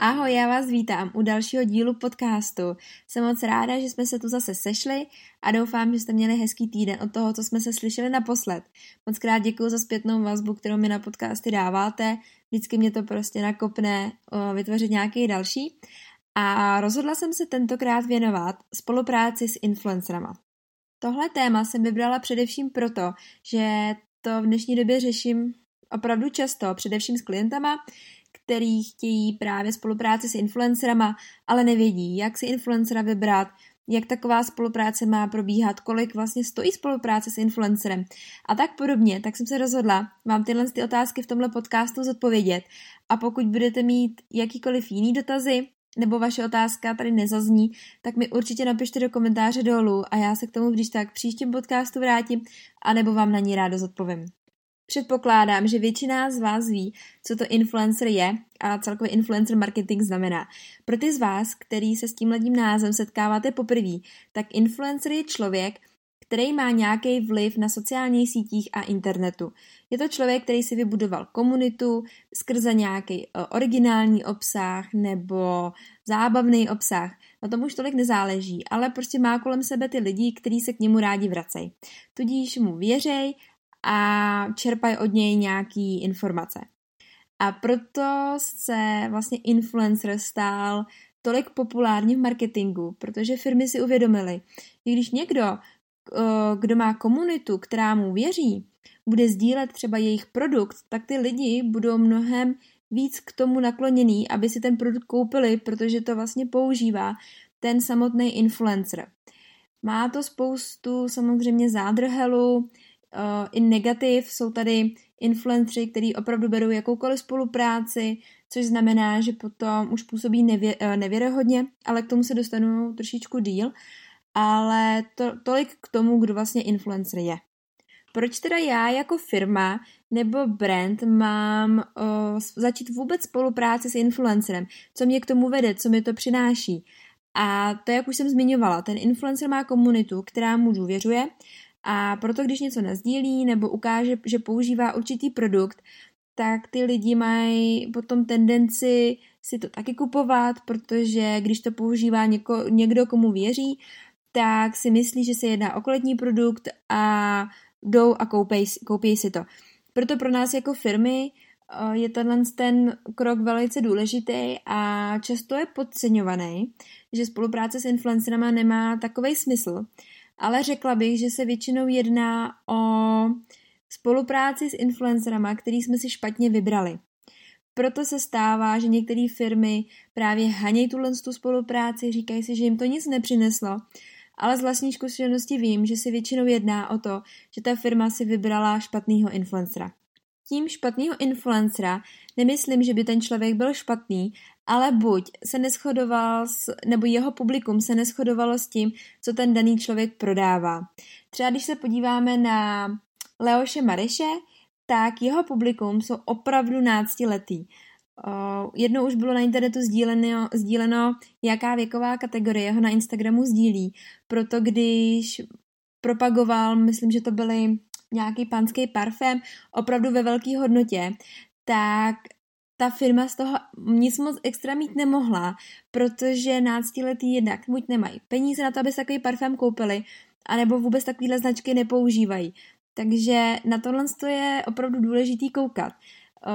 Ahoj, já vás vítám u dalšího dílu podcastu. Jsem moc ráda, že jsme se tu zase sešli a doufám, že jste měli hezký týden od toho, co jsme se slyšeli naposled. Moc krát děkuji za zpětnou vazbu, kterou mi na podcasty dáváte. Vždycky mě to prostě nakopne vytvořit nějaký další. A rozhodla jsem se tentokrát věnovat spolupráci s influencerama. Tohle téma jsem vybrala především proto, že to v dnešní době řeším opravdu často, především s klientama, který chtějí právě spolupráci s influencerama, ale nevědí, jak si influencera vybrat, jak taková spolupráce má probíhat, kolik vlastně stojí spolupráce s influencerem a tak podobně, tak jsem se rozhodla vám tyhle ty otázky v tomhle podcastu zodpovědět a pokud budete mít jakýkoliv jiný dotazy, nebo vaše otázka tady nezazní, tak mi určitě napište do komentáře dolů a já se k tomu když tak příštím podcastu vrátím, anebo vám na ní rádo zodpovím. Předpokládám, že většina z vás ví, co to influencer je a celkově influencer marketing znamená. Pro ty z vás, který se s tímhletím názvem setkáváte poprvé, tak influencer je člověk, který má nějaký vliv na sociálních sítích a internetu. Je to člověk, který si vybudoval komunitu skrze nějaký eh, originální obsah nebo zábavný obsah. Na tom už tolik nezáleží, ale prostě má kolem sebe ty lidi, kteří se k němu rádi vracejí. Tudíž mu věřej a čerpají od něj nějaký informace. A proto se vlastně influencer stál tolik populární v marketingu, protože firmy si uvědomily, že když někdo, kdo má komunitu, která mu věří, bude sdílet třeba jejich produkt, tak ty lidi budou mnohem víc k tomu nakloněný, aby si ten produkt koupili, protože to vlastně používá ten samotný influencer. Má to spoustu samozřejmě zádrhelů, i negativ. Jsou tady influenceri, kteří opravdu berou jakoukoliv spolupráci, což znamená, že potom už působí nevě, uh, nevěrohodně, ale k tomu se dostanu trošičku díl. Ale to, tolik k tomu, kdo vlastně influencer je. Proč teda já jako firma nebo brand mám uh, začít vůbec spolupráci s influencerem? Co mě k tomu vede? Co mi to přináší? A to, jak už jsem zmiňovala, ten influencer má komunitu, která mu důvěřuje a proto, když něco nazdílí nebo ukáže, že používá určitý produkt, tak ty lidi mají potom tendenci si to taky kupovat, protože když to používá něko, někdo, komu věří, tak si myslí, že se jedná o kvalitní produkt a jdou a koupí, koupí si to. Proto pro nás jako firmy eh, je tenhle ten krok velice důležitý a často je podceňovaný, že spolupráce s influencerama nemá takový smysl, ale řekla bych, že se většinou jedná o spolupráci s influencerama, který jsme si špatně vybrali. Proto se stává, že některé firmy právě hanějí tuhle tu spolupráci, říkají si, že jim to nic nepřineslo, ale z vlastní zkušenosti vím, že se většinou jedná o to, že ta firma si vybrala špatného influencera. Tím špatného influencera nemyslím, že by ten člověk byl špatný, ale buď se neschodoval, s, nebo jeho publikum se neschodovalo s tím, co ten daný člověk prodává. Třeba když se podíváme na Leoše Mareše, tak jeho publikum jsou opravdu náctiletý. Jednou už bylo na internetu sdíleno, sdíleno, jaká věková kategorie ho na Instagramu sdílí. Proto když propagoval, myslím, že to byly nějaký panský parfém, opravdu ve velké hodnotě, tak ta firma z toho nic moc extra mít nemohla, protože náctiletý jednak buď nemají peníze na to, aby si takový parfém koupili, anebo vůbec takovýhle značky nepoužívají. Takže na tohle je opravdu důležitý koukat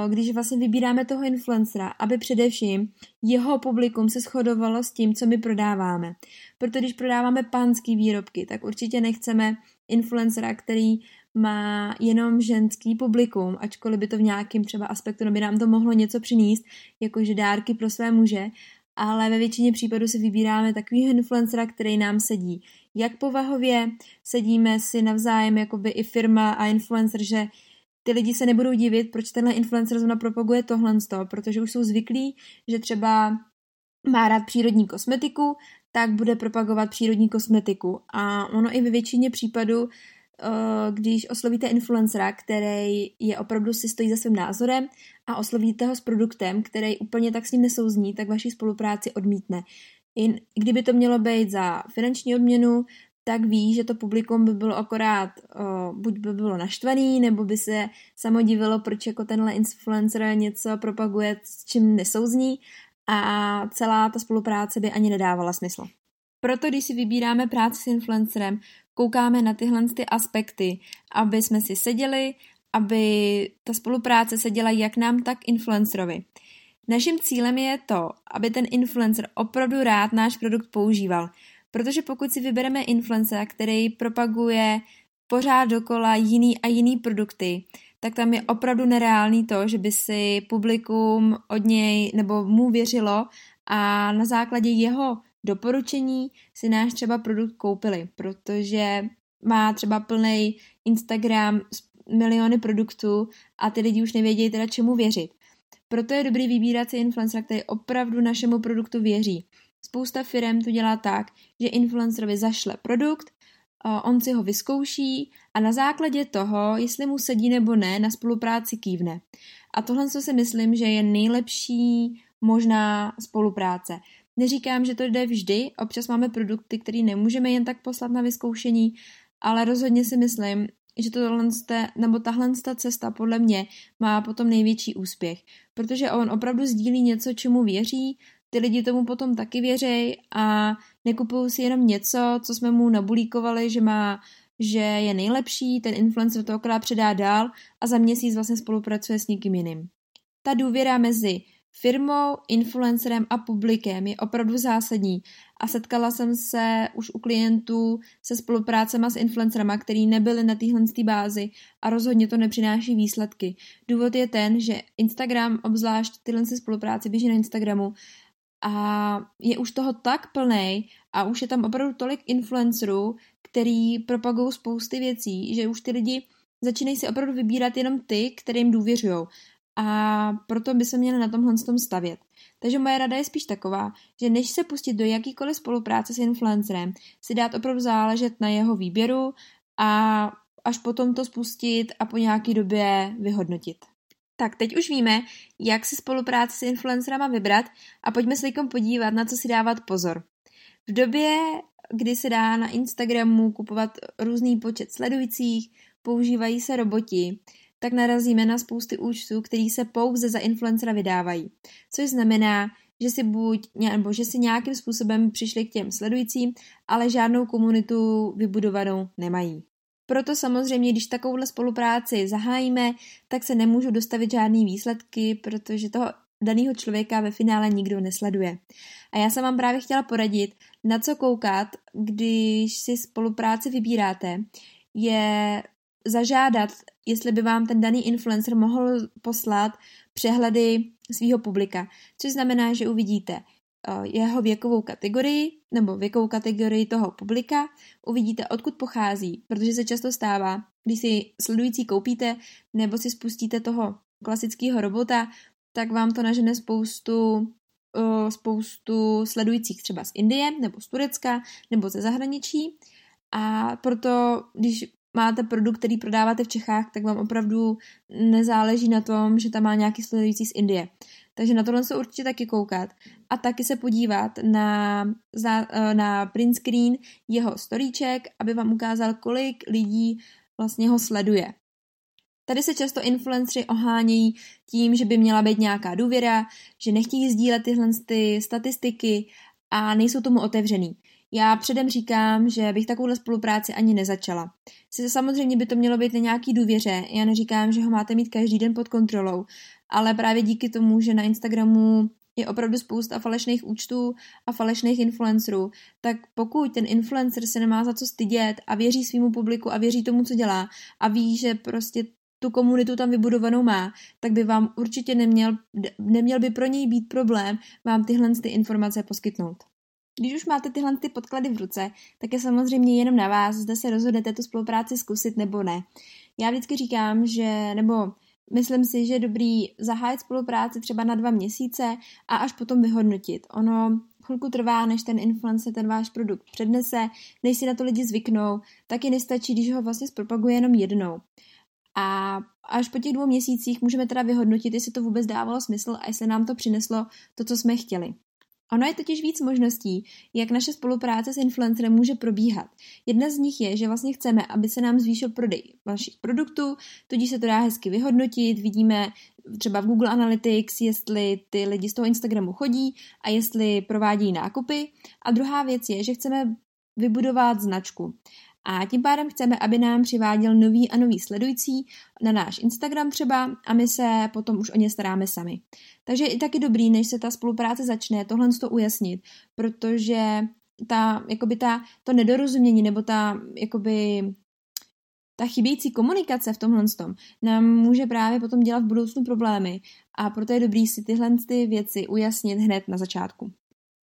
když vlastně vybíráme toho influencera, aby především jeho publikum se shodovalo s tím, co my prodáváme. Protože když prodáváme pánský výrobky, tak určitě nechceme influencera, který má jenom ženský publikum, ačkoliv by to v nějakém třeba aspektu by nám to mohlo něco přinést, jakože dárky pro své muže, ale ve většině případů si vybíráme takový influencera, který nám sedí. jak povahově, sedíme si navzájem jakoby i firma a influencer, že ty lidi se nebudou divit, proč tenhle influencer zrovna propaguje tohle, protože už jsou zvyklí, že třeba má rád přírodní kosmetiku, tak bude propagovat přírodní kosmetiku. A ono i ve většině případů, když oslovíte influencera, který je opravdu si stojí za svým názorem a oslovíte ho s produktem, který úplně tak s ním nesouzní, tak vaši spolupráci odmítne. I kdyby to mělo být za finanční odměnu, tak ví, že to publikum by bylo akorát, o, buď by bylo naštvaný, nebo by se samo divilo, proč jako tenhle influencer něco propaguje, s čím nesouzní a celá ta spolupráce by ani nedávala smysl. Proto, když si vybíráme práci s influencerem, koukáme na tyhle ty aspekty, aby jsme si seděli, aby ta spolupráce seděla jak nám, tak influencerovi. Naším cílem je to, aby ten influencer opravdu rád náš produkt používal, protože pokud si vybereme influencera, který propaguje pořád dokola jiný a jiný produkty, tak tam je opravdu nereálný to, že by si publikum od něj nebo mu věřilo a na základě jeho doporučení si náš třeba produkt koupili, protože má třeba plný Instagram miliony produktů a ty lidi už nevědějí teda čemu věřit. Proto je dobrý vybírat si influencera, který opravdu našemu produktu věří. Spousta firm to dělá tak, že influencerovi zašle produkt, on si ho vyzkouší a na základě toho, jestli mu sedí nebo ne, na spolupráci kývne. A tohle si myslím, že je nejlepší možná spolupráce. Neříkám, že to jde vždy, občas máme produkty, které nemůžeme jen tak poslat na vyzkoušení, ale rozhodně si myslím, že tohle, nebo tahle cesta podle mě má potom největší úspěch, protože on opravdu sdílí něco, čemu věří, ty lidi tomu potom taky věří a nekupují si jenom něco, co jsme mu nabulíkovali, že má že je nejlepší, ten influencer to okrát předá dál a za měsíc vlastně spolupracuje s někým jiným. Ta důvěra mezi firmou, influencerem a publikem je opravdu zásadní a setkala jsem se už u klientů se spoluprácema s influencerama, který nebyli na téhle bázi a rozhodně to nepřináší výsledky. Důvod je ten, že Instagram, obzvlášť tyhle spolupráce běží na Instagramu, a je už toho tak plný a už je tam opravdu tolik influencerů, který propagují spousty věcí, že už ty lidi začínají si opravdu vybírat jenom ty, kterým důvěřují. A proto by se měli na tomhle tom stavět. Takže moje rada je spíš taková, že než se pustit do jakýkoliv spolupráce s influencerem, si dát opravdu záležet na jeho výběru a až potom to spustit a po nějaký době vyhodnotit. Tak teď už víme, jak si spolupráci s influencerama vybrat a pojďme se teď podívat, na co si dávat pozor. V době, kdy se dá na Instagramu kupovat různý počet sledujících, používají se roboti, tak narazíme na spousty účtů, který se pouze za influencera vydávají. Což znamená, že si buď, nebo že si nějakým způsobem přišli k těm sledujícím, ale žádnou komunitu vybudovanou nemají. Proto samozřejmě, když takovouhle spolupráci zahájíme, tak se nemůžu dostavit žádný výsledky, protože toho daného člověka ve finále nikdo nesleduje. A já jsem vám právě chtěla poradit, na co koukat, když si spolupráci vybíráte, je zažádat, jestli by vám ten daný influencer mohl poslat přehledy svého publika. Což znamená, že uvidíte, Eh, jeho věkovou kategorii nebo věkovou kategorii toho publika, uvidíte, odkud pochází, protože se často stává, když si sledující koupíte nebo si spustíte toho klasického robota, tak vám to nažene spoustu eh, spoustu sledujících třeba z Indie nebo z Turecka nebo ze zahraničí a proto, když máte produkt, který prodáváte v Čechách, tak vám opravdu nezáleží na tom, že tam má nějaký sledující z Indie. Takže na tohle se určitě taky koukat a taky se podívat na, eh, na print screen jeho storíček, aby vám ukázal, kolik lidí vlastně ho sleduje. Tady se často influenceri ohánějí tím, že by měla být nějaká důvěra, že nechtějí sdílet tyhle ty statistiky a nejsou tomu otevřený. Já předem říkám, že bych takovouhle spolupráci ani nezačala. Samozřejmě by to mělo být na nějaký důvěře, já neříkám, že ho máte mít každý den pod kontrolou, ale právě díky tomu, že na Instagramu je opravdu spousta falešných účtů a falešných influencerů, tak pokud ten influencer se nemá za co stydět a věří svýmu publiku a věří tomu, co dělá a ví, že prostě tu komunitu tam vybudovanou má, tak by vám určitě neměl, neměl by pro něj být problém vám tyhle ty informace poskytnout. Když už máte tyhle ty podklady v ruce, tak je samozřejmě jenom na vás, zda se rozhodnete tu spolupráci zkusit nebo ne. Já vždycky říkám, že, nebo myslím si, že je dobrý zahájit spolupráci třeba na dva měsíce a až potom vyhodnotit. Ono chvilku trvá, než ten influencer ten váš produkt přednese, než si na to lidi zvyknou, taky nestačí, když ho vlastně zpropaguje jenom jednou. A až po těch dvou měsících můžeme teda vyhodnotit, jestli to vůbec dávalo smysl a jestli nám to přineslo to, co jsme chtěli. Ono je totiž víc možností, jak naše spolupráce s influencerem může probíhat. Jedna z nich je, že vlastně chceme, aby se nám zvýšil prodej vašich produktů, tudíž se to dá hezky vyhodnotit, vidíme třeba v Google Analytics, jestli ty lidi z toho Instagramu chodí a jestli provádí nákupy. A druhá věc je, že chceme vybudovat značku. A tím pádem chceme, aby nám přiváděl nový a nový sledující na náš Instagram třeba a my se potom už o ně staráme sami. Takže i taky dobrý, než se ta spolupráce začne, tohle to ujasnit, protože ta, jakoby ta, to nedorozumění nebo ta, jakoby, ta chybějící komunikace v tomhle tom nám může právě potom dělat v budoucnu problémy a proto je dobrý si tyhle ty věci ujasnit hned na začátku.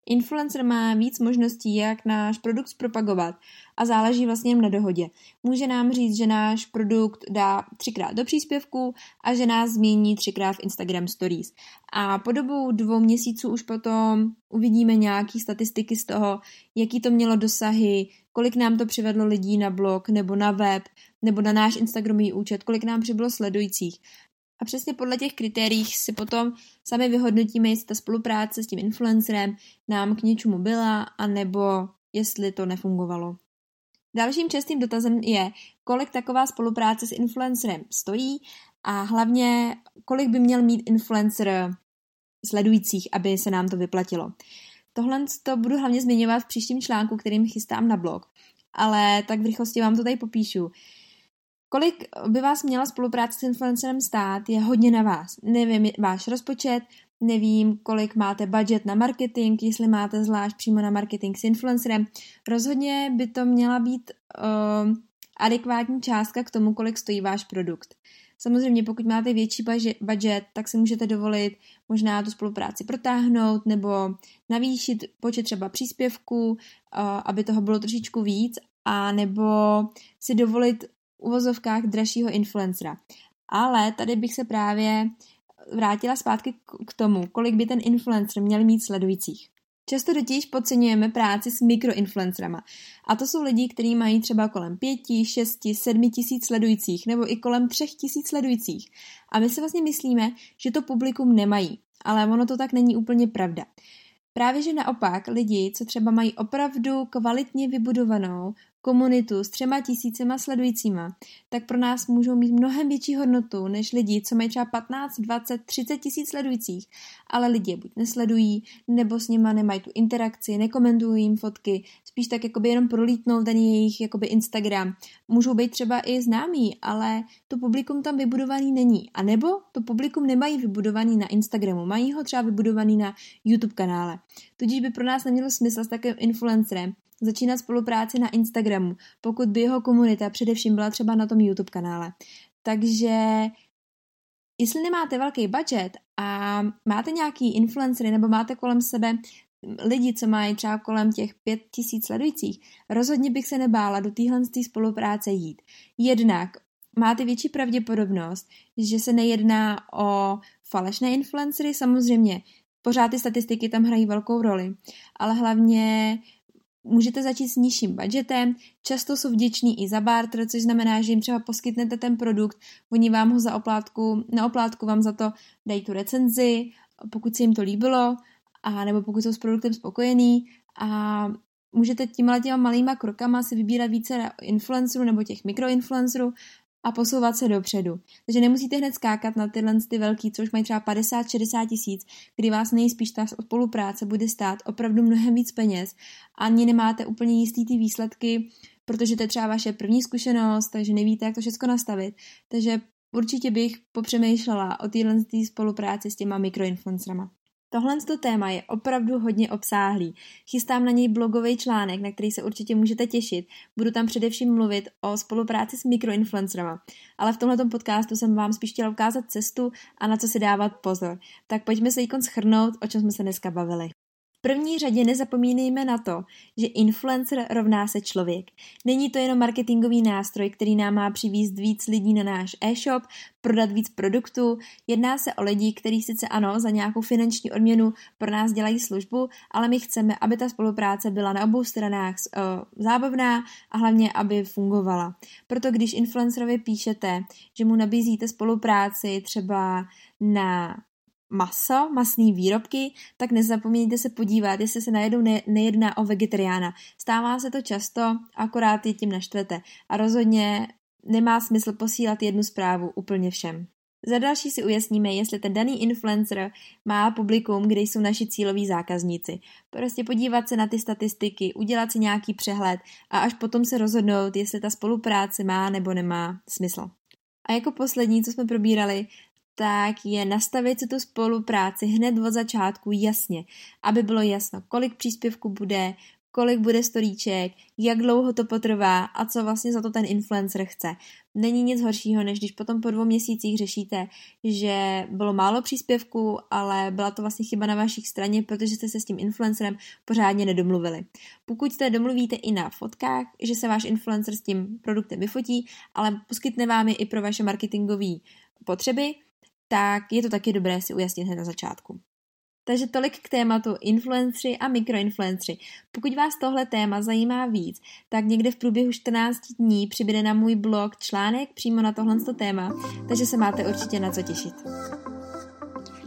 Influencer má víc možností, jak náš produkt zpropagovat a záleží vlastně na dohodě. Může nám říct, že náš produkt dá třikrát do příspěvku a že nás změní třikrát v Instagram Stories. A po dobu dvou měsíců už potom uvidíme nějaké statistiky z toho, jaký to mělo dosahy, kolik nám to přivedlo lidí na blog nebo na web nebo na náš Instagramový účet, kolik nám přibylo sledujících. A přesně podle těch kritérií si potom sami vyhodnotíme, jestli ta spolupráce s tím influencerem nám k něčemu byla, anebo jestli to nefungovalo. Dalším častým dotazem je, kolik taková spolupráce s influencerem stojí a hlavně, kolik by měl mít influencer sledujících, aby se nám to vyplatilo. Tohle to budu hlavně zmiňovat v příštím článku, kterým chystám na blog, ale tak v rychlosti vám to tady popíšu. Kolik by vás měla spolupráce s influencerem stát, je hodně na vás. Nevím váš rozpočet, nevím, kolik máte budget na marketing, jestli máte zvlášť přímo na marketing s influencerem. Rozhodně by to měla být uh, adekvátní částka k tomu, kolik stojí váš produkt. Samozřejmě, pokud máte větší budget, tak si můžete dovolit možná tu spolupráci protáhnout nebo navýšit počet třeba příspěvků, uh, aby toho bylo trošičku víc, a nebo si dovolit uvozovkách dražšího influencera. Ale tady bych se právě vrátila zpátky k tomu, kolik by ten influencer měl mít sledujících. Často totiž podceňujeme práci s mikroinfluencerama. A to jsou lidi, kteří mají třeba kolem 5, 6, 7 tisíc sledujících nebo i kolem 3 tisíc sledujících. A my si vlastně myslíme, že to publikum nemají. Ale ono to tak není úplně pravda. Právě že naopak lidi, co třeba mají opravdu kvalitně vybudovanou komunitu s třema tisícima sledujícíma, tak pro nás můžou mít mnohem větší hodnotu než lidi, co mají třeba 15, 20, 30 tisíc sledujících, ale lidi je buď nesledují, nebo s nima nemají tu interakci, nekomentují jim fotky, spíš tak jakoby jenom prolítnou ten jejich jakoby Instagram. Můžou být třeba i známí, ale to publikum tam vybudovaný není. A nebo to publikum nemají vybudovaný na Instagramu, mají ho třeba vybudovaný na YouTube kanále. Tudíž by pro nás nemělo smysl s takovým influencerem začínat spolupráci na Instagramu, pokud by jeho komunita především byla třeba na tom YouTube kanále. Takže jestli nemáte velký budget a máte nějaký influencery nebo máte kolem sebe lidi, co mají třeba kolem těch pět tisíc sledujících, rozhodně bych se nebála do téhle spolupráce jít. Jednak máte větší pravděpodobnost, že se nejedná o falešné influencery, samozřejmě pořád ty statistiky tam hrají velkou roli, ale hlavně můžete začít s nižším budgetem, často jsou vděční i za barter, což znamená, že jim třeba poskytnete ten produkt, oni vám ho za oplátku, na oplátku vám za to dají tu recenzi, pokud se jim to líbilo, a nebo pokud jsou s produktem spokojení a můžete těma těma malýma krokama si vybírat více influencerů nebo těch mikroinfluencerů a posouvat se dopředu. Takže nemusíte hned skákat na tyhle ty velký, co už mají třeba 50-60 tisíc, kdy vás nejspíš ta spolupráce bude stát opravdu mnohem víc peněz a ani nemáte úplně jistý ty výsledky, protože to je třeba vaše první zkušenost, takže nevíte, jak to všechno nastavit. Takže určitě bych popřemýšlela o téhle spolupráci s těma mikroinfluencerama. Tohle téma je opravdu hodně obsáhlý. Chystám na něj blogový článek, na který se určitě můžete těšit. Budu tam především mluvit o spolupráci s mikroinfluencerama. Ale v tomto podcastu jsem vám spíš chtěla ukázat cestu a na co si dávat pozor. Tak pojďme se jíkon schrnout, o čem jsme se dneska bavili. První řadě nezapomínejme na to, že influencer rovná se člověk. Není to jenom marketingový nástroj, který nám má přivízt víc lidí na náš e-shop, prodat víc produktů. Jedná se o lidi, kteří sice ano, za nějakou finanční odměnu pro nás dělají službu, ale my chceme, aby ta spolupráce byla na obou stranách uh, zábavná a hlavně, aby fungovala. Proto když influencerovi píšete, že mu nabízíte spolupráci třeba na maso, masné výrobky, tak nezapomeňte se podívat, jestli se najednou ne, nejedná o vegetariána. Stává se to často, akorát je tím naštvete. A rozhodně nemá smysl posílat jednu zprávu úplně všem. Za další si ujasníme, jestli ten daný influencer má publikum, kde jsou naši cíloví zákazníci. Prostě podívat se na ty statistiky, udělat si nějaký přehled a až potom se rozhodnout, jestli ta spolupráce má nebo nemá smysl. A jako poslední, co jsme probírali, tak je nastavit si tu spolupráci hned od začátku jasně, aby bylo jasno, kolik příspěvků bude, kolik bude storíček, jak dlouho to potrvá a co vlastně za to ten influencer chce. Není nic horšího, než když potom po dvou měsících řešíte, že bylo málo příspěvků, ale byla to vlastně chyba na vašich straně, protože jste se s tím influencerem pořádně nedomluvili. Pokud se domluvíte i na fotkách, že se váš influencer s tím produktem vyfotí, ale poskytne vám je i pro vaše marketingové potřeby, tak je to taky dobré si ujasnit hned na začátku. Takže tolik k tématu influenceri a mikroinfluenceri. Pokud vás tohle téma zajímá víc, tak někde v průběhu 14 dní přibude na můj blog článek přímo na tohle téma, takže se máte určitě na co těšit.